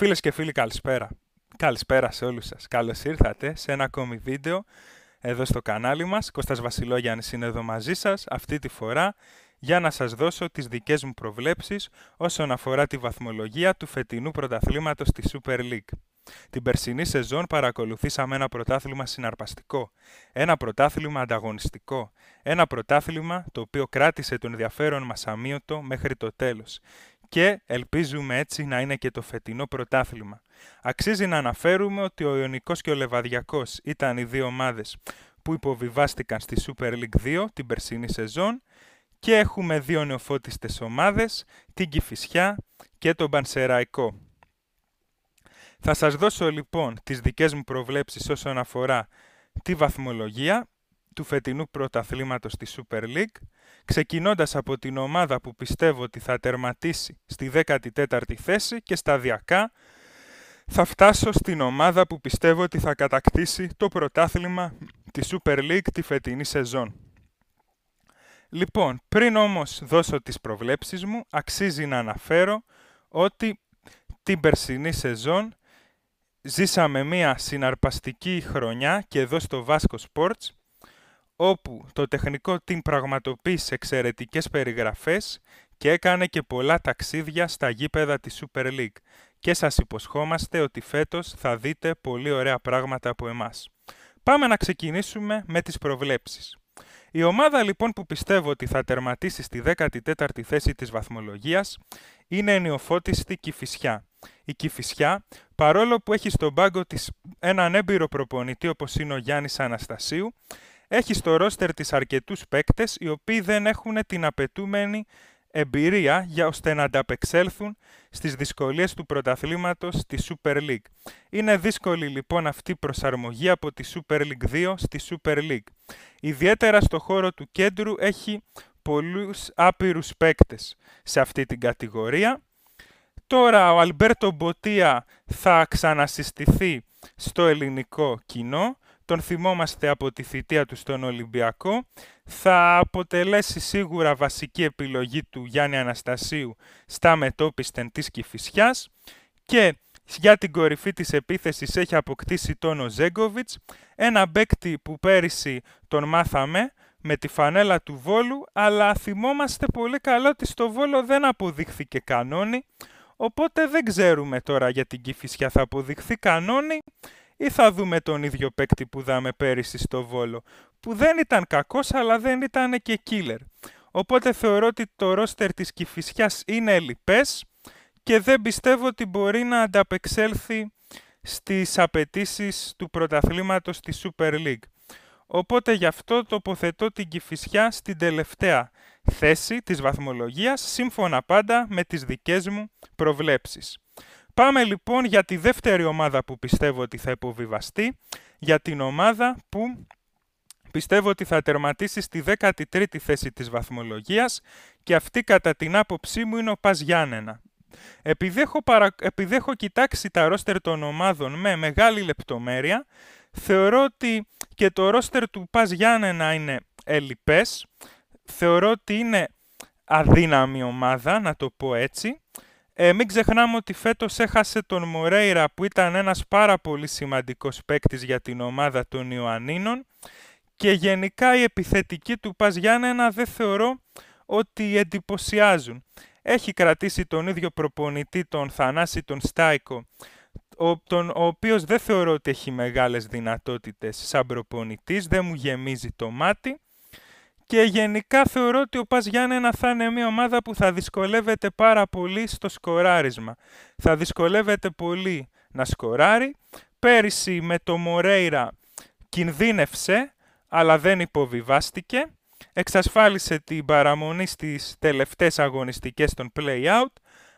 Φίλες και φίλοι καλησπέρα. Καλησπέρα σε όλους σας. Καλώς ήρθατε σε ένα ακόμη βίντεο εδώ στο κανάλι μας. Κώστας Βασιλόγιαννης είναι εδώ μαζί σας αυτή τη φορά για να σας δώσω τις δικές μου προβλέψεις όσον αφορά τη βαθμολογία του φετινού πρωταθλήματος στη Super League. Την περσινή σεζόν παρακολουθήσαμε ένα πρωτάθλημα συναρπαστικό, ένα πρωτάθλημα ανταγωνιστικό, ένα πρωτάθλημα το οποίο κράτησε τον ενδιαφέρον μας αμύωτο μέχρι το τέλος και ελπίζουμε έτσι να είναι και το φετινό πρωτάθλημα. Αξίζει να αναφέρουμε ότι ο Ιωνικός και ο Λεβαδιακός ήταν οι δύο ομάδες που υποβιβάστηκαν στη Super League 2 την περσινή σεζόν και έχουμε δύο νεοφώτιστες ομάδες, την Κηφισιά και τον Πανσεραϊκό. Θα σας δώσω λοιπόν τις δικές μου προβλέψεις όσον αφορά τη βαθμολογία του φετινού πρωταθλήματος στη Super League, ξεκινώντας από την ομάδα που πιστεύω ότι θα τερματίσει στη 14η θέση και σταδιακά θα φτάσω στην ομάδα που πιστεύω ότι θα κατακτήσει το πρωτάθλημα της Super League τη φετινή σεζόν. Λοιπόν, πριν όμως δώσω τις προβλέψεις μου, αξίζει να αναφέρω ότι την περσινή σεζόν ζήσαμε μία συναρπαστική χρονιά και εδώ στο Vasco Sports, όπου το τεχνικό team πραγματοποίησε εξαιρετικές περιγραφές και έκανε και πολλά ταξίδια στα γήπεδα της Super League και σας υποσχόμαστε ότι φέτος θα δείτε πολύ ωραία πράγματα από εμάς. Πάμε να ξεκινήσουμε με τις προβλέψεις. Η ομάδα λοιπόν που πιστεύω ότι θα τερματίσει στη 14η θέση της βαθμολογίας είναι η νεοφώτιστη Κηφισιά. Η Κηφισιά, παρόλο που έχει στον πάγκο της έναν έμπειρο προπονητή όπως είναι ο Γιάννης Αναστασίου, έχει στο ρόστερ της αρκετούς παίκτες οι οποίοι δεν έχουν την απαιτούμενη εμπειρία για ώστε να ανταπεξέλθουν στις δυσκολίες του πρωταθλήματος στη Super League. Είναι δύσκολη λοιπόν αυτή η προσαρμογή από τη Super League 2 στη Super League. Ιδιαίτερα στο χώρο του κέντρου έχει πολλούς άπειρους παίκτες σε αυτή την κατηγορία. Τώρα ο Αλμπέρτο Μποτία θα ξανασυστηθεί στο ελληνικό κοινό τον θυμόμαστε από τη θητεία του στον Ολυμπιακό. Θα αποτελέσει σίγουρα βασική επιλογή του Γιάννη Αναστασίου στα μετόπιστεν της Κηφισιάς και για την κορυφή της επίθεσης έχει αποκτήσει τον Οζέγκοβιτς, ένα μπέκτη που πέρυσι τον μάθαμε με τη φανέλα του Βόλου, αλλά θυμόμαστε πολύ καλό ότι στο Βόλο δεν αποδείχθηκε κανόνι, οπότε δεν ξέρουμε τώρα για την Κηφισιά θα αποδειχθεί κανόνι ή θα δούμε τον ίδιο παίκτη που δάμε πέρυσι στο Βόλο, που δεν ήταν κακός αλλά δεν ήταν και killer. Οπότε θεωρώ ότι το ρόστερ της Κηφισιάς είναι ελλειπές και δεν πιστεύω ότι μπορεί να ανταπεξέλθει στις απαιτήσεις του πρωταθλήματος της Super League. Οπότε γι' αυτό τοποθετώ την Κηφισιά στην τελευταία θέση της βαθμολογίας, σύμφωνα πάντα με τις δικές μου προβλέψεις. Πάμε λοιπόν για τη δεύτερη ομάδα που πιστεύω ότι θα υποβιβαστεί, για την ομάδα που πιστεύω ότι θα τερματίσει στη 13η θέση της βαθμολογίας και αυτή κατά την άποψή μου είναι ο Πας Γιάννενα. Επειδή έχω, παρα... Επειδή έχω κοιτάξει τα ρόστερ των ομάδων με μεγάλη λεπτομέρεια, θεωρώ ότι και το ρόστερ του Πας Γιάννενα είναι ελλειπές, θεωρώ ότι είναι αδύναμη ομάδα, να το πω έτσι, ε, μην ξεχνάμε ότι φέτος έχασε τον Μορέιρα που ήταν ένας πάρα πολύ σημαντικός παίκτης για την ομάδα των Ιωαννίνων και γενικά οι επιθετικοί του Πας Γιάννενα δεν θεωρώ ότι εντυπωσιάζουν. Έχει κρατήσει τον ίδιο προπονητή τον Θανάση τον Στάικο ο, τον, ο οποίος δεν θεωρώ ότι έχει μεγάλες δυνατότητες σαν προπονητής, δεν μου γεμίζει το μάτι και γενικά θεωρώ ότι ο Πας Γιάννενα θα είναι μια ομάδα που θα δυσκολεύεται πάρα πολύ στο σκοράρισμα. Θα δυσκολεύεται πολύ να σκοράρει. Πέρυσι με το Μορέιρα κινδύνευσε, αλλά δεν υποβιβάστηκε. Εξασφάλισε την παραμονή στις τελευταίες αγωνιστικές των play-out,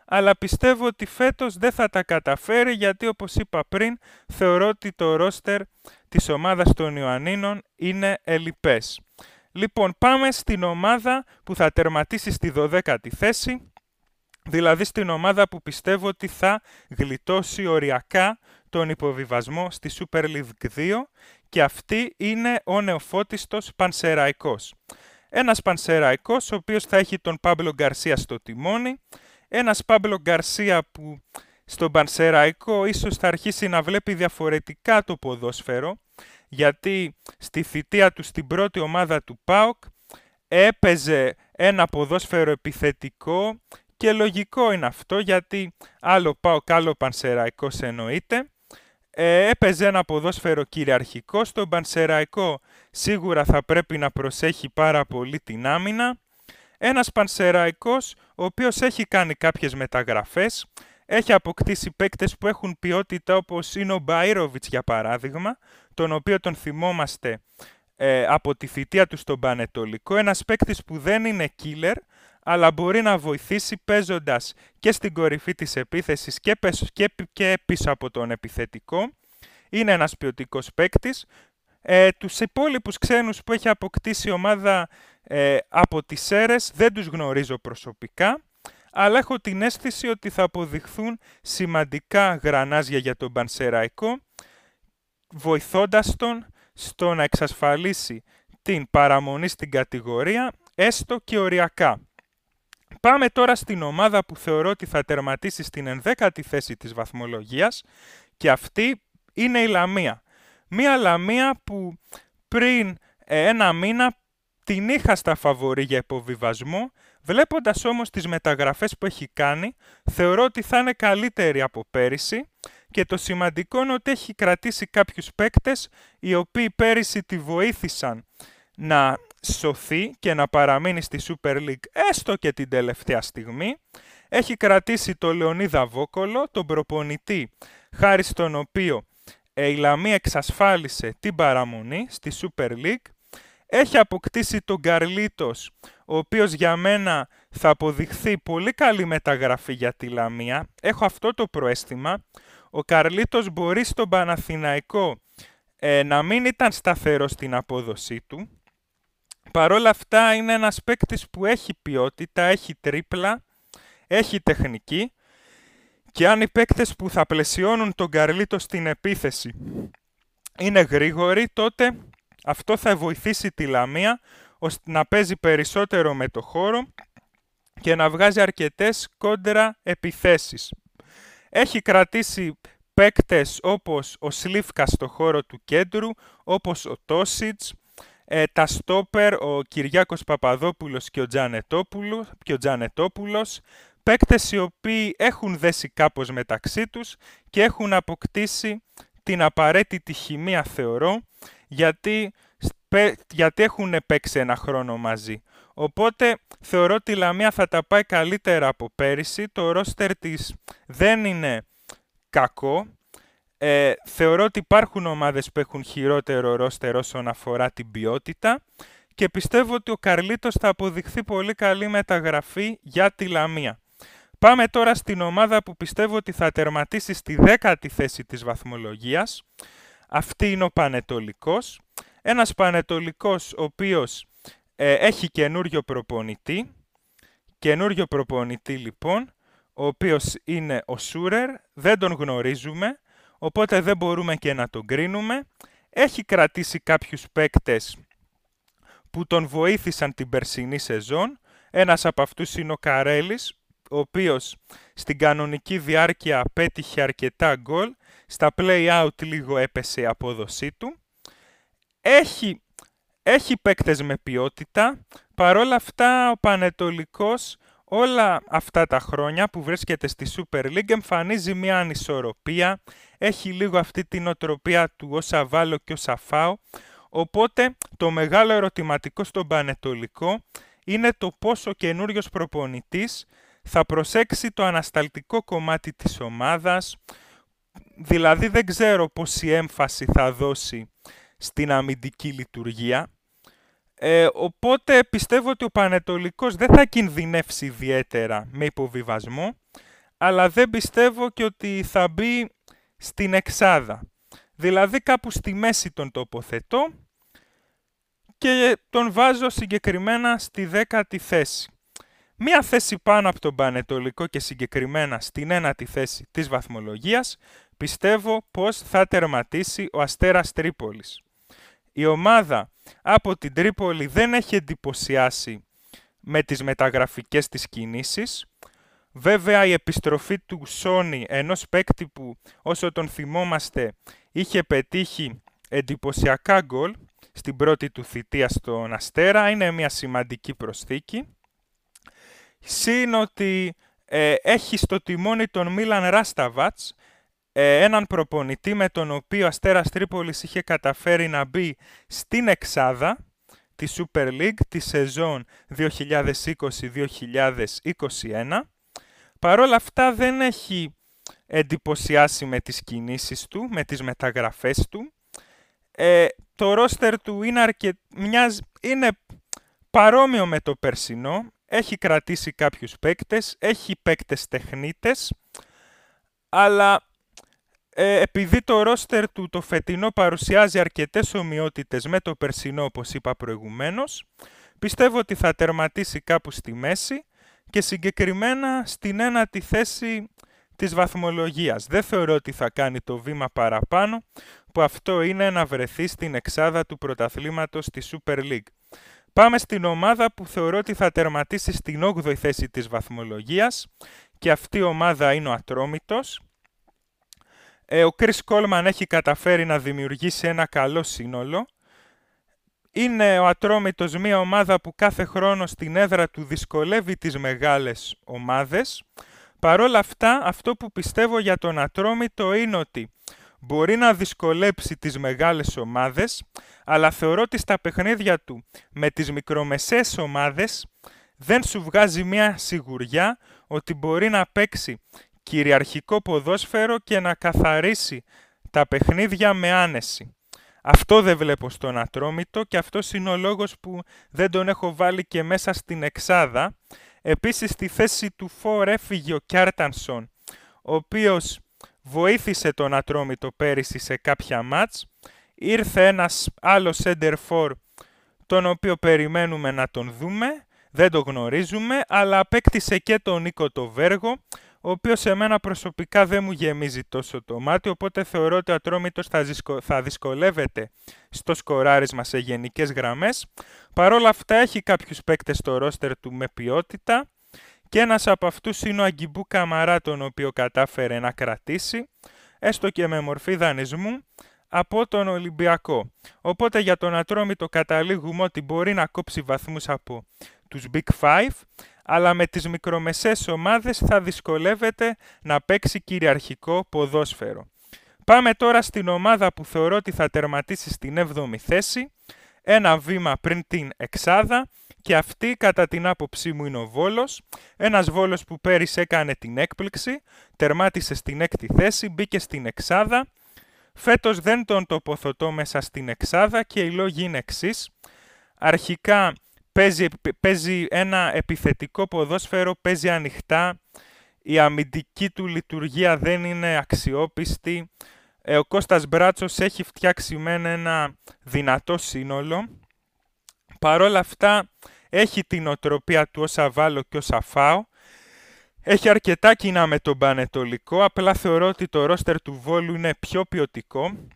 αλλά πιστεύω ότι φέτος δεν θα τα καταφέρει γιατί όπως είπα πριν θεωρώ ότι το ρόστερ της ομάδας των Ιωαννίνων είναι ελλειπές. Λοιπόν, πάμε στην ομάδα που θα τερματίσει στη 12η θέση, δηλαδή στην ομάδα που πιστεύω ότι θα γλιτώσει οριακά τον υποβιβασμό στη Super League 2 και αυτή είναι ο νεοφώτιστος Πανσεραϊκός. Ένας Πανσεραϊκός ο οποίος θα έχει τον Πάμπλο Γκαρσία στο τιμόνι, ένας Πάμπλο Γκαρσία που στον Πανσεραϊκό ίσως θα αρχίσει να βλέπει διαφορετικά το ποδόσφαιρο, γιατί στη θητεία του στην πρώτη ομάδα του ΠΑΟΚ έπαιζε ένα ποδόσφαιρο επιθετικό και λογικό είναι αυτό γιατί άλλο ΠΑΟΚ, άλλο Πανσεραϊκός εννοείται. Ε, έπαιζε ένα ποδόσφαιρο κυριαρχικό, στον Πανσεραϊκό σίγουρα θα πρέπει να προσέχει πάρα πολύ την άμυνα. Ένας Πανσεραϊκός ο οποίος έχει κάνει κάποιες μεταγραφές, έχει αποκτήσει παίκτες που έχουν ποιότητα όπως είναι ο Μπαϊροβιτς για παράδειγμα, τον οποίο τον θυμόμαστε ε, από τη θητεία του στον Πανετολικό. Ένας παίκτης που δεν είναι killer, αλλά μπορεί να βοηθήσει παίζοντας και στην κορυφή της επίθεσης και, και, και πίσω από τον επιθετικό. Είναι ένας ποιοτικός παίκτης. Ε, τους υπόλοιπους ξένους που έχει αποκτήσει η ομάδα ε, από τις ΣΕΡΕΣ δεν τους γνωρίζω προσωπικά, αλλά έχω την αίσθηση ότι θα αποδειχθούν σημαντικά γρανάζια για τον Πανσεραϊκό, βοηθώντας τον στο να εξασφαλίσει την παραμονή στην κατηγορία, έστω και οριακά. Πάμε τώρα στην ομάδα που θεωρώ ότι θα τερματίσει στην ενδέκατη θέση της βαθμολογίας και αυτή είναι η Λαμία. Μία Λαμία που πριν ε, ένα μήνα την είχα στα φαβορή για υποβιβασμό, βλέποντας όμως τις μεταγραφές που έχει κάνει, θεωρώ ότι θα είναι καλύτερη από πέρυσι και το σημαντικό είναι ότι έχει κρατήσει κάποιους παίκτες οι οποίοι πέρυσι τη βοήθησαν να σωθεί και να παραμείνει στη Super League έστω και την τελευταία στιγμή. Έχει κρατήσει το Λεωνίδα Βόκολο, τον προπονητή, χάρη στον οποίο ε, η Λαμία εξασφάλισε την παραμονή στη Super League. Έχει αποκτήσει τον Καρλίτος, ο οποίος για μένα θα αποδειχθεί πολύ καλή μεταγραφή για τη Λαμία. Έχω αυτό το προέστημα. Ο Καρλίτος μπορεί στον Παναθηναϊκό ε, να μην ήταν σταθερό στην απόδοσή του, Παρόλα αυτά είναι ένας παίκτης που έχει ποιότητα, έχει τρίπλα, έχει τεχνική και αν οι παίκτες που θα πλαισιώνουν τον Καρλίτο στην επίθεση είναι γρήγοροι, τότε αυτό θα βοηθήσει τη Λαμία ώστε να παίζει περισσότερο με το χώρο και να βγάζει αρκετές κόντρα επιθέσεις. Έχει κρατήσει παίκτες όπως ο Σλίφκα στο χώρο του κέντρου, όπως ο Τόσιτς, ε, τα στόπερ, ο Κυριάκος Παπαδόπουλος και ο, Τζανετόπουλος, και ο Τζανετόπουλος, παίκτες οι οποίοι έχουν δέσει κάπως μεταξύ τους και έχουν αποκτήσει την απαραίτητη χημεία θεωρώ, γιατί, γιατί έχουν παίξει ένα χρόνο μαζί. Οπότε θεωρώ ότι η Λαμία θα τα πάει καλύτερα από πέρυσι. Το ρόστερ της δεν είναι κακό. Ε, θεωρώ ότι υπάρχουν ομάδες που έχουν χειρότερο ρόστερ όσον αφορά την ποιότητα και πιστεύω ότι ο Καρλίτος θα αποδειχθεί πολύ καλή μεταγραφή για τη Λαμία. Πάμε τώρα στην ομάδα που πιστεύω ότι θα τερματίσει στη δέκατη θέση της βαθμολογίας. Αυτή είναι ο Πανετολικός. Ένας Πανετολικός ο οποίος ε, έχει καινούριο προπονητή. Καινούριο προπονητή λοιπόν, ο οποίος είναι ο Σούρερ, δεν τον γνωρίζουμε οπότε δεν μπορούμε και να τον κρίνουμε. Έχει κρατήσει κάποιους παίκτες που τον βοήθησαν την περσινή σεζόν. Ένας από αυτούς είναι ο Καρέλης, ο οποίος στην κανονική διάρκεια πέτυχε αρκετά γκολ. Στα play-out λίγο έπεσε η απόδοσή του. Έχει, έχει παίκτες με ποιότητα. Παρόλα αυτά ο Πανετολικός όλα αυτά τα χρόνια που βρίσκεται στη Super League εμφανίζει μια ανισορροπία, έχει λίγο αυτή την οτροπία του όσα βάλω και όσα φάω, οπότε το μεγάλο ερωτηματικό στον Πανετολικό είναι το πόσο καινούριος προπονητής θα προσέξει το ανασταλτικό κομμάτι της ομάδας, δηλαδή δεν ξέρω πόση έμφαση θα δώσει στην αμυντική λειτουργία, ε, οπότε πιστεύω ότι ο Πανετολικός δεν θα κινδυνεύσει ιδιαίτερα με υποβιβασμό, αλλά δεν πιστεύω και ότι θα μπει στην εξάδα. Δηλαδή κάπου στη μέση τον τοποθετώ και τον βάζω συγκεκριμένα στη δέκατη θέση. Μία θέση πάνω από τον Πανετολικό και συγκεκριμένα στην ένατη θέση της βαθμολογίας πιστεύω πως θα τερματίσει ο Αστέρας Τρίπολης. Η ομάδα από την Τρίπολη δεν έχει εντυπωσιάσει με τις μεταγραφικές της κινήσεις. Βέβαια η επιστροφή του Σόνι, ενός παίκτη που όσο τον θυμόμαστε είχε πετύχει εντυπωσιακά γκολ στην πρώτη του θητεία στον Αστέρα, είναι μια σημαντική προσθήκη. Συν ότι ε, έχει στο τιμόνι τον Μίλαν Ράσταβατς, ε, έναν προπονητή με τον οποίο Αστέρας Τρίπολης είχε καταφέρει να μπει στην εξάδα της Super League τη σεζόν 2020-2021. Παρόλα αυτά δεν έχει εντυπωσιάσει με τις κινήσεις του, με τις μεταγραφές του. Ε, το ρόστερ του είναι, αρκε... είναι παρόμοιο με το περσινό. Έχει κρατήσει κάποιους παίκτες, έχει παίκτες τεχνίτες, αλλά ε, επειδή το ρόστερ του το φετινό παρουσιάζει αρκετές ομοιότητες με το περσινό όπως είπα προηγουμένως, πιστεύω ότι θα τερματίσει κάπου στη μέση και συγκεκριμένα στην ένατη θέση της βαθμολογίας. Δεν θεωρώ ότι θα κάνει το βήμα παραπάνω, που αυτό είναι να βρεθεί στην εξάδα του πρωταθλήματος στη Super League. Πάμε στην ομάδα που θεωρώ ότι θα τερματίσει στην 8η θέση της βαθμολογίας και αυτή η ομάδα είναι ο Ατρόμητος. Ε, ο Chris Coleman έχει καταφέρει να δημιουργήσει ένα καλό σύνολο. Είναι ο Ατρόμητος μια ομάδα που κάθε χρόνο στην έδρα του δυσκολεύει τις μεγάλες ομάδες. Παρόλα αυτά, αυτό που πιστεύω για τον Ατρόμητο είναι ότι μπορεί να δυσκολέψει τις μεγάλες ομάδες, αλλά θεωρώ ότι στα παιχνίδια του με τις μικρομεσαίες ομάδες δεν σου βγάζει μια σιγουριά ότι μπορεί να παίξει κυριαρχικό ποδόσφαιρο και να καθαρίσει τα παιχνίδια με άνεση. Αυτό δεν βλέπω στον Ατρόμητο και αυτός είναι ο λόγος που δεν τον έχω βάλει και μέσα στην εξάδα. Επίσης στη θέση του Φορ έφυγε ο Κιάρτανσον, ο οποίος βοήθησε τον Ατρόμητο πέρυσι σε κάποια μάτς. Ήρθε ένας άλλος center for, τον οποίο περιμένουμε να τον δούμε. Δεν το γνωρίζουμε, αλλά απέκτησε και τον Νίκο το Βέργο, ο οποίος σε μένα προσωπικά δεν μου γεμίζει τόσο το μάτι, οπότε θεωρώ ότι ο Ατρόμητος θα, θα δυσκολεύεται στο σκοράρισμα σε γενικές γραμμές. Παρ' όλα αυτά έχει κάποιους παίκτες στο ρόστερ του με ποιότητα και ένας από αυτούς είναι ο Αγκιμπού Καμαρά, τον οποίο κατάφερε να κρατήσει, έστω και με μορφή δανεισμού, από τον Ολυμπιακό. Οπότε για τον Ατρόμητο καταλήγουμε ότι μπορεί να κόψει βαθμούς από τους Big Five, αλλά με τις μικρομεσαίες ομάδες θα δυσκολεύεται να παίξει κυριαρχικό ποδόσφαιρο. Πάμε τώρα στην ομάδα που θεωρώ ότι θα τερματίσει στην 7η θέση, ένα βήμα πριν την Εξάδα και αυτή κατά την άποψή μου είναι ο Βόλος, ένας Βόλος που πέρυσι έκανε την έκπληξη, τερμάτισε στην έκτη θέση, μπήκε στην Εξάδα, φέτος δεν τον τοποθετώ μέσα στην Εξάδα και οι λόγοι είναι εξής. Αρχικά παίζει, παίζει ένα επιθετικό ποδόσφαιρο, παίζει ανοιχτά, η αμυντική του λειτουργία δεν είναι αξιόπιστη. Ε, ο Κώστας Μπράτσος έχει φτιάξει μεν ένα δυνατό σύνολο. Παρόλα αυτά έχει την οτροπία του όσα βάλω και όσα φάω. Έχει αρκετά κοινά με τον Πανετολικό, απλά θεωρώ ότι το ρόστερ του Βόλου είναι πιο ποιοτικό.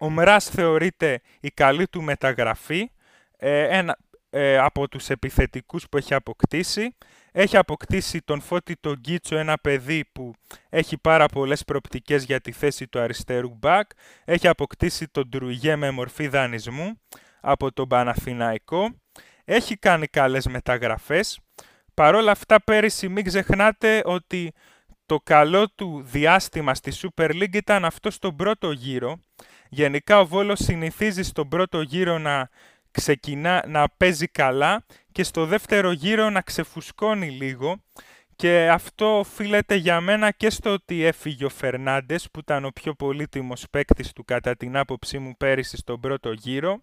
Ο Μράς θεωρείται η καλή του μεταγραφή. Ε, ένα, ε, από τους επιθετικούς που έχει αποκτήσει. Έχει αποκτήσει τον Φώτη τον Γκίτσο, ένα παιδί που έχει πάρα πολλές προπτικές για τη θέση του αριστερού μπακ. Έχει αποκτήσει τον Τρουιγέ με μορφή δανεισμού από τον Παναθηναϊκό. Έχει κάνει καλές μεταγραφές. Παρόλα αυτά πέρυσι μην ξεχνάτε ότι το καλό του διάστημα στη Super League ήταν αυτό στον πρώτο γύρο. Γενικά ο Βόλος συνηθίζει στον πρώτο γύρο να ξεκινά να παίζει καλά και στο δεύτερο γύρο να ξεφουσκώνει λίγο και αυτό οφείλεται για μένα και στο ότι έφυγε ο Φερνάντες που ήταν ο πιο πολύτιμος παίκτης του κατά την άποψή μου πέρυσι στον πρώτο γύρο.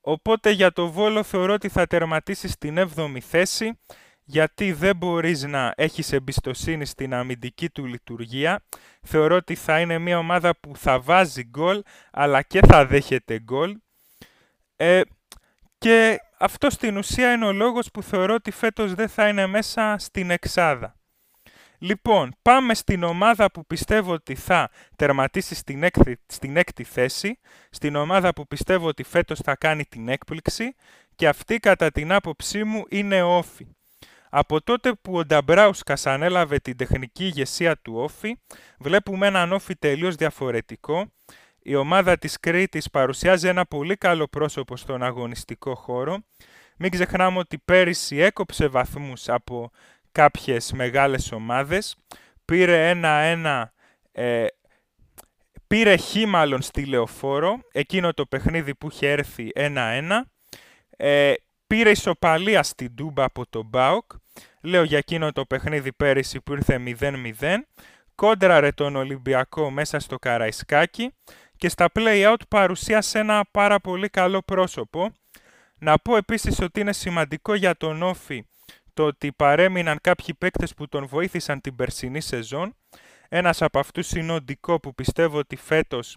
Οπότε για το Βόλο θεωρώ ότι θα τερματίσεις στην 7η θέση γιατί δεν μπορείς να έχεις εμπιστοσύνη στην αμυντική του λειτουργία. Θεωρώ ότι θα είναι μια ομάδα που θα βάζει γκολ αλλά και θα δέχεται γκολ. Ε, και αυτό στην ουσία είναι ο λόγος που θεωρώ ότι φέτος δεν θα είναι μέσα στην εξάδα. Λοιπόν, πάμε στην ομάδα που πιστεύω ότι θα τερματίσει στην, έκτη, στην έκτη θέση, στην ομάδα που πιστεύω ότι φέτος θα κάνει την έκπληξη και αυτή κατά την άποψή μου είναι όφη. Από τότε που ο Νταμπράουσκας ανέλαβε την τεχνική ηγεσία του Όφη, βλέπουμε έναν Όφη τελείως διαφορετικό. Η ομάδα της Κρήτης παρουσιάζει ένα πολύ καλό πρόσωπο στον αγωνιστικό χώρο. Μην ξεχνάμε ότι πέρυσι έκοψε βαθμούς από κάποιες μεγάλες ομάδες. Πήρε ένα-ένα, ε, πήρε χ μάλλον στη Λεωφόρο, εκείνο το παιχνίδι που είχε έρθει 1-1. Ε, πήρε ισοπαλία στην Τούμπα από τον Μπάουκ. Λέω για εκείνο το παιχνίδι πέρυσι που ήρθε 0-0. Κόντραρε τον Ολυμπιακό μέσα στο Καραϊσκάκι και στα play-out παρουσίασε ένα πάρα πολύ καλό πρόσωπο. Να πω επίσης ότι είναι σημαντικό για τον Όφη το ότι παρέμειναν κάποιοι παίκτες που τον βοήθησαν την περσινή σεζόν. Ένας από αυτούς είναι ο Ντικό που πιστεύω ότι φέτος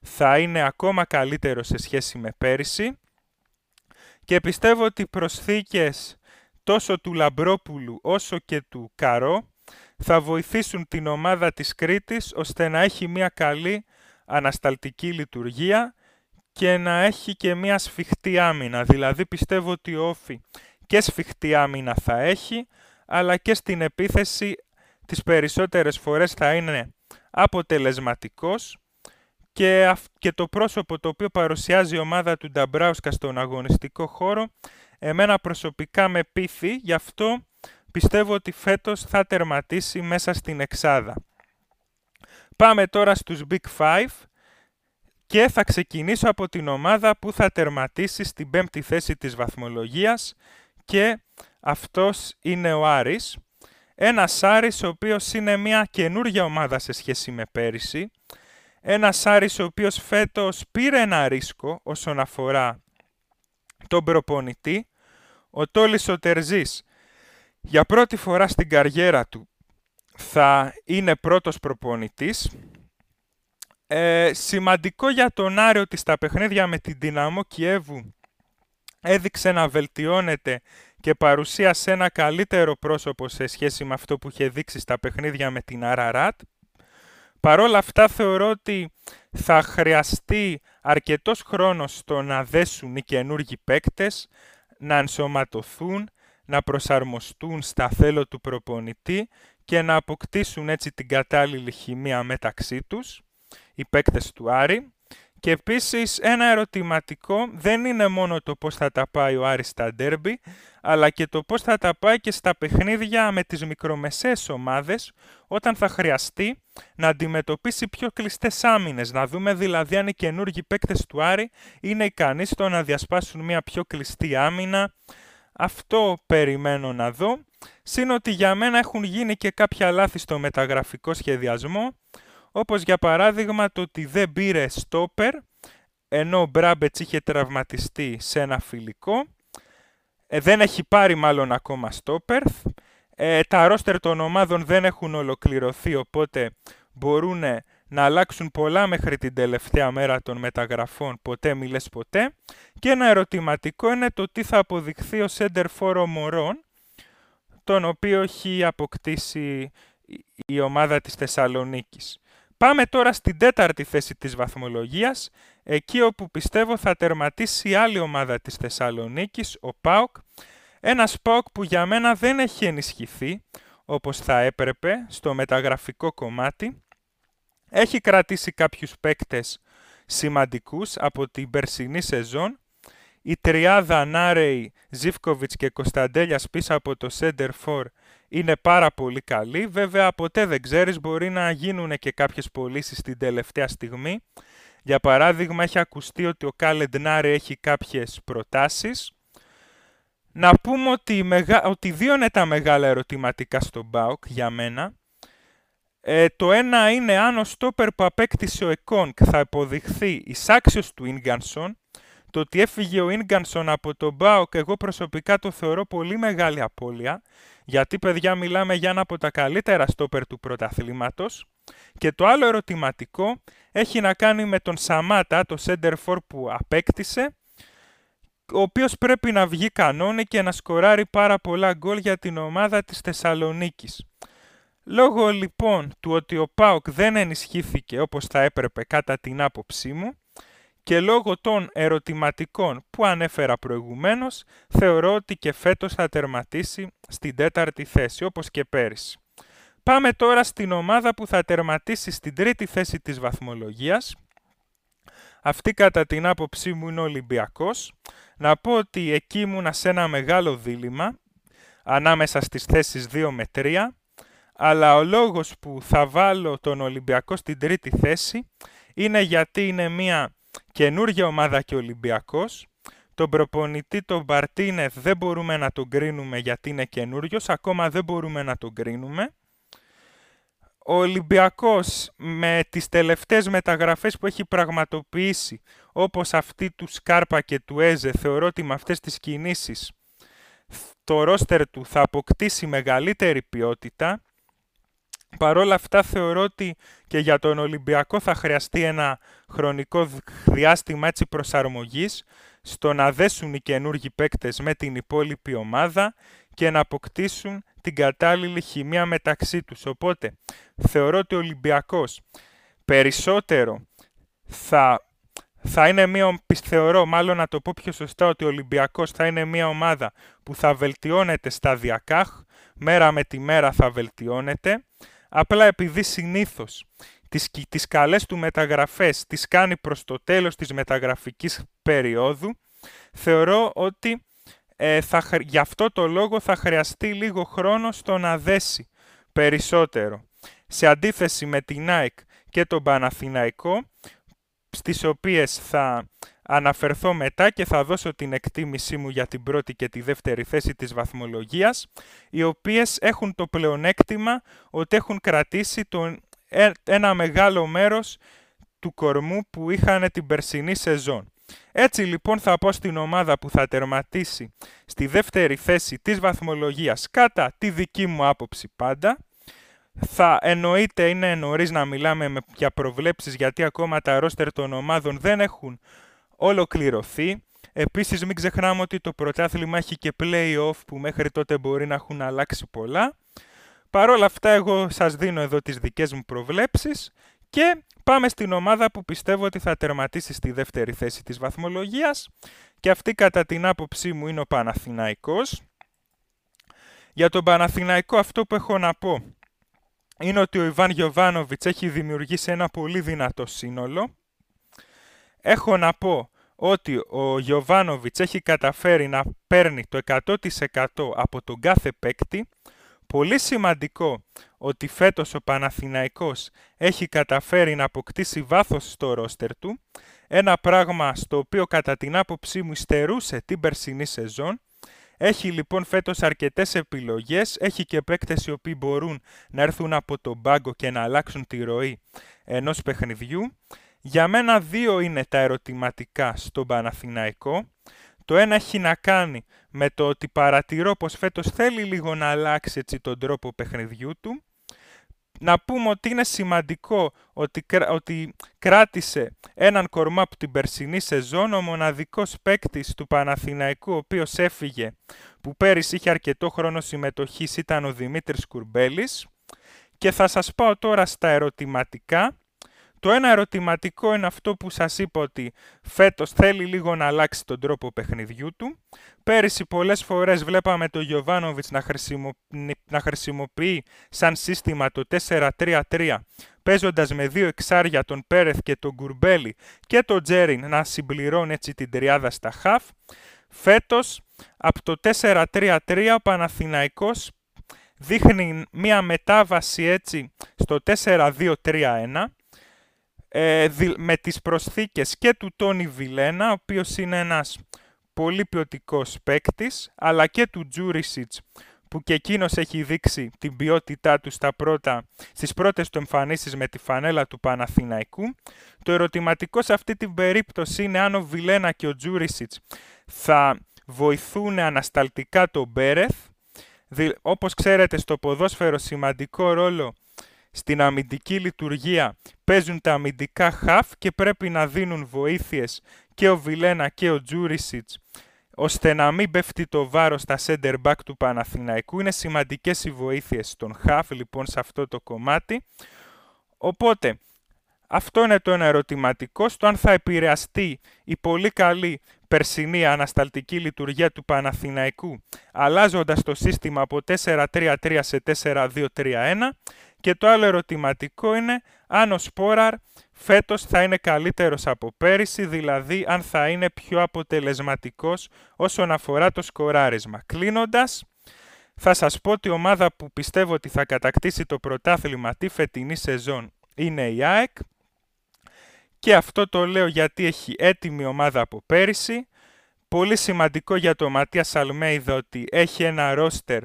θα είναι ακόμα καλύτερο σε σχέση με πέρυσι. Και πιστεύω ότι οι προσθήκες τόσο του Λαμπρόπουλου όσο και του Καρό θα βοηθήσουν την ομάδα της Κρήτης ώστε να έχει μια καλή ανασταλτική λειτουργία και να έχει και μια σφιχτή άμυνα. Δηλαδή πιστεύω ότι ο Όφη και σφιχτή άμυνα θα έχει, αλλά και στην επίθεση τις περισσότερες φορές θα είναι αποτελεσματικός και, και το πρόσωπο το οποίο παρουσιάζει η ομάδα του Νταμπράουσκα στον αγωνιστικό χώρο εμένα προσωπικά με πείθει, γι' αυτό πιστεύω ότι φέτος θα τερματίσει μέσα στην εξάδα. Πάμε τώρα στους Big Five και θα ξεκινήσω από την ομάδα που θα τερματίσει στην πέμπτη θέση της βαθμολογίας και αυτός είναι ο Άρης. Ένας Άρης ο οποίος είναι μια καινούργια ομάδα σε σχέση με πέρυσι. Ένας Άρης ο οποίος φέτος πήρε ένα ρίσκο όσον αφορά τον προπονητή. Ο Τόλης ο Τερζής για πρώτη φορά στην καριέρα του θα είναι πρώτος προπονητής. Ε, σημαντικό για τον Άρη ότι στα παιχνίδια με την Δυναμό Κιέβου έδειξε να βελτιώνεται και παρουσίασε ένα καλύτερο πρόσωπο σε σχέση με αυτό που είχε δείξει στα παιχνίδια με την Αραράτ. Παρόλα αυτά θεωρώ ότι θα χρειαστεί αρκετός χρόνος στο να δέσουν οι καινούργοι παίκτες, να ενσωματωθούν, να προσαρμοστούν στα θέλω του προπονητή και να αποκτήσουν έτσι την κατάλληλη χημεία μεταξύ τους, οι παίκτες του Άρη. Και επίσης ένα ερωτηματικό δεν είναι μόνο το πώς θα τα πάει ο Άρης στα ντέρμπι, αλλά και το πώς θα τα πάει και στα παιχνίδια με τις μικρομεσαίες ομάδες, όταν θα χρειαστεί να αντιμετωπίσει πιο κλειστές άμυνες. Να δούμε δηλαδή αν οι καινούργοι παίκτες του Άρη είναι ικανοί στο να διασπάσουν μια πιο κλειστή άμυνα. Αυτό περιμένω να δω. Συν ότι για μένα έχουν γίνει και κάποια λάθη στο μεταγραφικό σχεδιασμό, όπως για παράδειγμα το ότι δεν πήρε στόπερ, ενώ ο Μπράμπετς είχε τραυματιστεί σε ένα φιλικό. Ε, δεν έχει πάρει μάλλον ακόμα στόπερ. Ε, τα ρόστερ των ομάδων δεν έχουν ολοκληρωθεί, οπότε μπορούν να αλλάξουν πολλά μέχρι την τελευταία μέρα των μεταγραφών, ποτέ μιλες ποτέ. Και ένα ερωτηματικό είναι το τι θα αποδειχθεί ο Σέντερ Φόρο Μωρών, τον οποίο έχει αποκτήσει η ομάδα της Θεσσαλονίκης. Πάμε τώρα στην τέταρτη θέση της βαθμολογίας, εκεί όπου πιστεύω θα τερματίσει η άλλη ομάδα της Θεσσαλονίκης, ο ΠΑΟΚ. Ένας ΠΑΟΚ που για μένα δεν έχει ενισχυθεί, όπως θα έπρεπε, στο μεταγραφικό κομμάτι. Έχει κρατήσει κάποιους παίκτες σημαντικούς από την περσινή σεζόν. Η τριάδα Νάρεϊ, Ζίβκοβιτς και Κωνσταντέλιας πίσω από το Center For είναι πάρα πολύ καλή. Βέβαια, ποτέ δεν ξέρεις, μπορεί να γίνουν και κάποιες πωλήσεις την τελευταία στιγμή. Για παράδειγμα, έχει ακουστεί ότι ο Κάλεντ Νάρη έχει κάποιες προτάσεις. Να πούμε ότι, μεγα... ότι δύο είναι τα μεγάλα ερωτηματικά στο Μπάουκ για μένα. Ε, το ένα είναι αν ο στόπερ που απέκτησε ο Εκόνγκ θα υποδειχθεί εισάξιος του Ίνγκανσον. Το ότι έφυγε ο Ίνγκανσον από τον Μπάουκ εγώ προσωπικά το θεωρώ πολύ μεγάλη απώλεια. Γιατί, παιδιά, μιλάμε για ένα από τα καλύτερα στόπερ του πρωταθλήματος. Και το άλλο ερωτηματικό έχει να κάνει με τον Σαμάτα, το center for που απέκτησε, ο οποίος πρέπει να βγει κανόνι και να σκοράρει πάρα πολλά γκολ για την ομάδα της Θεσσαλονίκης. Λόγω λοιπόν του ότι ο ΠΑΟΚ δεν ενισχύθηκε όπως θα έπρεπε κατά την άποψή μου και λόγω των ερωτηματικών που ανέφερα προηγουμένως, θεωρώ ότι και φέτος θα τερματίσει στην τέταρτη θέση, όπως και πέρυσι. Πάμε τώρα στην ομάδα που θα τερματίσει στην τρίτη θέση της βαθμολογίας. Αυτή κατά την άποψή μου είναι ο Ολυμπιακός. Να πω ότι εκεί ήμουνα σε ένα μεγάλο δίλημα ανάμεσα στις θέσεις 2 με 3 αλλά ο λόγος που θα βάλω τον Ολυμπιακό στην τρίτη θέση είναι γιατί είναι μια καινούργια ομάδα και Ολυμπιακός. Τον προπονητή, τον Μπαρτίνεθ, δεν μπορούμε να τον κρίνουμε γιατί είναι καινούριος, ακόμα δεν μπορούμε να τον κρίνουμε. Ο Ολυμπιακός με τις τελευταίες μεταγραφές που έχει πραγματοποιήσει, όπως αυτή του Σκάρπα και του Έζε, θεωρώ ότι με αυτές τις κινήσεις το ρόστερ του θα αποκτήσει μεγαλύτερη ποιότητα Παρ' όλα αυτά θεωρώ ότι και για τον Ολυμπιακό θα χρειαστεί ένα χρονικό διάστημα έτσι προσαρμογής στο να δέσουν οι καινούργοι παίκτες με την υπόλοιπη ομάδα και να αποκτήσουν την κατάλληλη χημεία μεταξύ τους. Οπότε θεωρώ ότι ο Ολυμπιακός περισσότερο θα, θα είναι μια, θεωρώ μάλλον να το πω πιο σωστά ότι ο Ολυμπιακός θα είναι μια ομάδα που θα βελτιώνεται σταδιακά, μέρα με τη μέρα θα βελτιώνεται Απλά επειδή συνήθως τις, τις καλές του μεταγραφές τις κάνει προς το τέλος της μεταγραφικής περίοδου, θεωρώ ότι ε, θα, γι' αυτό το λόγο θα χρειαστεί λίγο χρόνο στο να δέσει περισσότερο. Σε αντίθεση με την ΑΕΚ και τον Παναθηναϊκό, στις οποίες θα αναφερθώ μετά και θα δώσω την εκτίμησή μου για την πρώτη και τη δεύτερη θέση της βαθμολογίας, οι οποίες έχουν το πλεονέκτημα ότι έχουν κρατήσει τον, ε, ένα μεγάλο μέρος του κορμού που είχαν την περσινή σεζόν. Έτσι λοιπόν θα πω στην ομάδα που θα τερματίσει στη δεύτερη θέση της βαθμολογίας κατά τη δική μου άποψη πάντα. Θα εννοείται είναι νωρίς να μιλάμε για προβλέψεις γιατί ακόμα τα ρόστερ των ομάδων δεν έχουν ολοκληρωθεί. Επίσης μην ξεχνάμε ότι το πρωτάθλημα έχει και play-off που μέχρι τότε μπορεί να έχουν αλλάξει πολλά. Παρ' όλα αυτά εγώ σας δίνω εδώ τις δικές μου προβλέψεις και πάμε στην ομάδα που πιστεύω ότι θα τερματίσει στη δεύτερη θέση της βαθμολογίας και αυτή κατά την άποψή μου είναι ο Παναθηναϊκός. Για τον Παναθηναϊκό αυτό που έχω να πω είναι ότι ο Ιβάν Γιωβάνοβιτς έχει δημιουργήσει ένα πολύ δυνατό σύνολο έχω να πω ότι ο Γιωβάνοβιτς έχει καταφέρει να παίρνει το 100% από τον κάθε παίκτη. Πολύ σημαντικό ότι φέτος ο Παναθηναϊκός έχει καταφέρει να αποκτήσει βάθος στο ρόστερ του. Ένα πράγμα στο οποίο κατά την άποψή μου υστερούσε την περσινή σεζόν. Έχει λοιπόν φέτος αρκετές επιλογές, έχει και παίκτες οι οποίοι μπορούν να έρθουν από τον πάγκο και να αλλάξουν τη ροή ενός παιχνιδιού. Για μένα δύο είναι τα ερωτηματικά στον Παναθηναϊκό. Το ένα έχει να κάνει με το ότι παρατηρώ πως φέτος θέλει λίγο να αλλάξει έτσι τον τρόπο παιχνιδιού του. Να πούμε ότι είναι σημαντικό ότι, ότι κράτησε έναν κορμά από την περσινή σεζόν, ο μοναδικός παίκτης του Παναθηναϊκού, ο οποίος έφυγε, που πέρυσι είχε αρκετό χρόνο συμμετοχής, ήταν ο Δημήτρης Κουρμπέλης. Και θα σας πάω τώρα στα ερωτηματικά το ένα ερωτηματικό είναι αυτό που σας είπα ότι φέτος θέλει λίγο να αλλάξει τον τρόπο παιχνιδιού του. Πέρυσι πολλές φορές βλέπαμε τον Γιωβάνοβιτς να, να χρησιμοποιεί σαν σύστημα το 4-3-3 παίζοντας με δύο εξάρια τον Πέρεθ και τον Γκουρμπέλη και τον Τζέριν να συμπληρώνει έτσι την τριάδα στα χαφ. Φέτος από το 4-3-3 ο Παναθηναϊκός δείχνει μία μετάβαση έτσι στο 4-2-3-1 ε, με τις προσθήκες και του Τόνι Βιλένα, ο οποίος είναι ένας πολύ ποιοτικός παίκτης, αλλά και του Τζούρισιτς, που και εκείνος έχει δείξει την ποιότητά του στα πρώτα, στις πρώτες του εμφανίσεις με τη φανέλα του Παναθηναϊκού. Το ερωτηματικό σε αυτή την περίπτωση είναι αν ο Βιλένα και ο Τζούρισιτς θα βοηθούν ανασταλτικά τον Μπέρεθ. Όπως ξέρετε στο ποδόσφαιρο σημαντικό ρόλο στην αμυντική λειτουργία παίζουν τα αμυντικά χαφ και πρέπει να δίνουν βοήθειες και ο Βιλένα και ο Τζούρισιτς ώστε να μην πέφτει το βάρος στα center back του Παναθηναϊκού. Είναι σημαντικές οι βοήθειες των χαφ λοιπόν σε αυτό το κομμάτι. Οπότε Αυτό είναι το ένα ερωτηματικό στο αν θα επηρεαστεί η πολύ καλή περσινή ανασταλτική λειτουργία του Παναθηναϊκού αλλάζοντας το σύστημα από 4-3-3 σε 4-2-3-1 και το άλλο ερωτηματικό είναι αν ο Σπόραρ φέτος θα είναι καλύτερος από πέρυσι, δηλαδή αν θα είναι πιο αποτελεσματικός όσον αφορά το σκοράρισμα. Κλείνοντας, θα σας πω ότι η ομάδα που πιστεύω ότι θα κατακτήσει το πρωτάθλημα τη φετινή σεζόν είναι η ΑΕΚ και αυτό το λέω γιατί έχει έτοιμη ομάδα από πέρυσι. Πολύ σημαντικό για το Ματίας Αλμέιδα ότι έχει ένα ρόστερ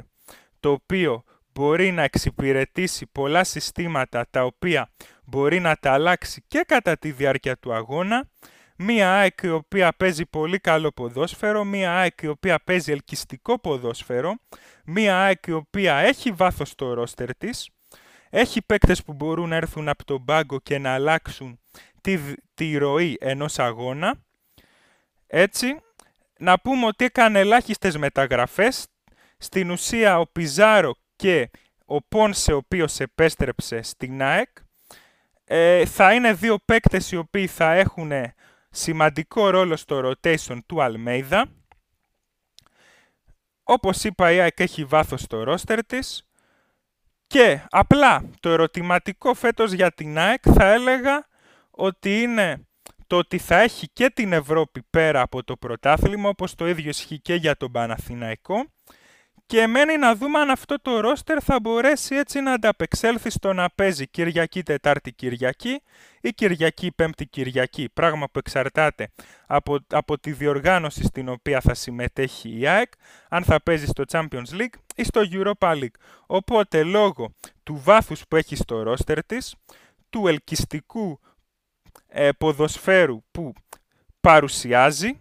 το οποίο μπορεί να εξυπηρετήσει πολλά συστήματα τα οποία μπορεί να τα αλλάξει και κατά τη διάρκεια του αγώνα. Μία ΑΕΚ η οποία παίζει πολύ καλό ποδόσφαιρο, μία ΑΕΚ η οποία παίζει ελκυστικό ποδόσφαιρο, μία ΑΕΚ η οποία έχει βάθος στο ρόστερ της, έχει παίκτες που μπορούν να έρθουν από τον πάγκο και να αλλάξουν τη, τη ροή ενός αγώνα. Έτσι, να πούμε ότι έκανε ελάχιστες μεταγραφές. Στην ουσία ο Πιζάρο και ο Πόνσε ο οποίος επέστρεψε στην ΑΕΚ ε, θα είναι δύο παίκτες οι οποίοι θα έχουν σημαντικό ρόλο στο rotation του Αλμέιδα. Όπως είπα η ΑΕΚ έχει βάθος στο ρόστερ της και απλά το ερωτηματικό φέτος για την ΑΕΚ θα έλεγα ότι είναι το ότι θα έχει και την Ευρώπη πέρα από το πρωτάθλημα όπως το ίδιο ισχύει και για τον Παναθηναϊκό και μένει να δούμε αν αυτό το ρόστερ θα μπορέσει έτσι να ανταπεξέλθει στο να παίζει Κυριακή, Τετάρτη, Κυριακή ή Κυριακή, Πέμπτη, Κυριακή. Πράγμα που εξαρτάται από, από τη διοργάνωση στην οποία θα συμμετέχει η ΑΕΚ, αν θα παίζει στο Champions League ή στο Europa League. Οπότε λόγω του βάθους που έχει στο ρόστερ της, του ελκυστικού ε, ποδοσφαίρου που παρουσιάζει,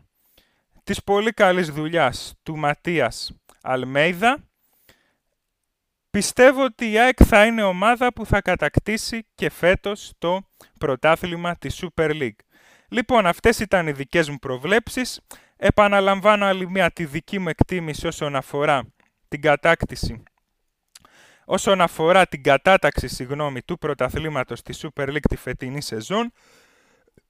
της πολύ καλής δουλειάς του Ματίας Αλμέιδα. Πιστεύω ότι η ΑΕΚ θα είναι ομάδα που θα κατακτήσει και φέτος το πρωτάθλημα της Super League. Λοιπόν, αυτές ήταν οι δικές μου προβλέψεις. Επαναλαμβάνω άλλη μία τη δική μου εκτίμηση όσον αφορά την κατάκτηση όσον αφορά την κατάταξη συγγνώμη, του πρωταθλήματος της Super League τη φετινή σεζόν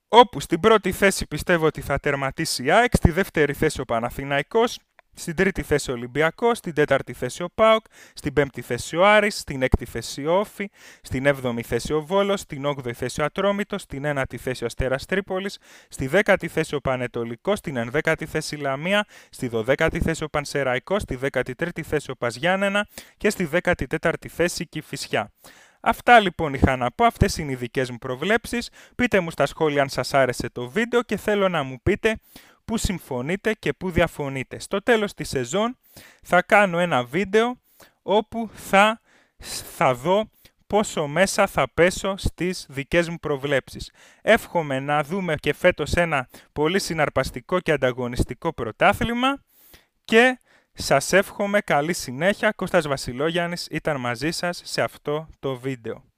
όπου στην πρώτη θέση πιστεύω ότι θα τερματίσει η ΑΕΚ, στη δεύτερη θέση ο Παναθηναϊκός, στην τρίτη θέση ο Ολυμπιακός, στην τέταρτη θέση ο ΠΑΟΚ, στην πέμπτη θέση ο Άρης, στην έκτη θέση ο Όφη, στην έβδομη θέση ο Βόλος, στην όγδοη θέση ο Ατρόμητος, στην ένατη θέση ο Αστέρας Τρίπολης, στη δέκατη θέση ο Πανετολικός, στην ενδέκατη θέση η Λαμία, στη δωδέκατη θέση ο Πανσεραϊκός, στη δέκατη τρίτη θέση ο Παζιάννενα και στη δέκατη τέταρτη θέση η Κηφισιά. Αυτά λοιπόν είχα να πω, αυτές είναι οι δικές μου προβλέψεις. Πείτε μου στα σχόλια αν σας άρεσε το βίντεο και θέλω να μου πείτε πού συμφωνείτε και πού διαφωνείτε. Στο τέλος της σεζόν θα κάνω ένα βίντεο όπου θα, θα δω πόσο μέσα θα πέσω στις δικές μου προβλέψεις. Εύχομαι να δούμε και φέτος ένα πολύ συναρπαστικό και ανταγωνιστικό πρωτάθλημα και σας εύχομαι καλή συνέχεια. Κώστας Βασιλόγιαννης ήταν μαζί σας σε αυτό το βίντεο.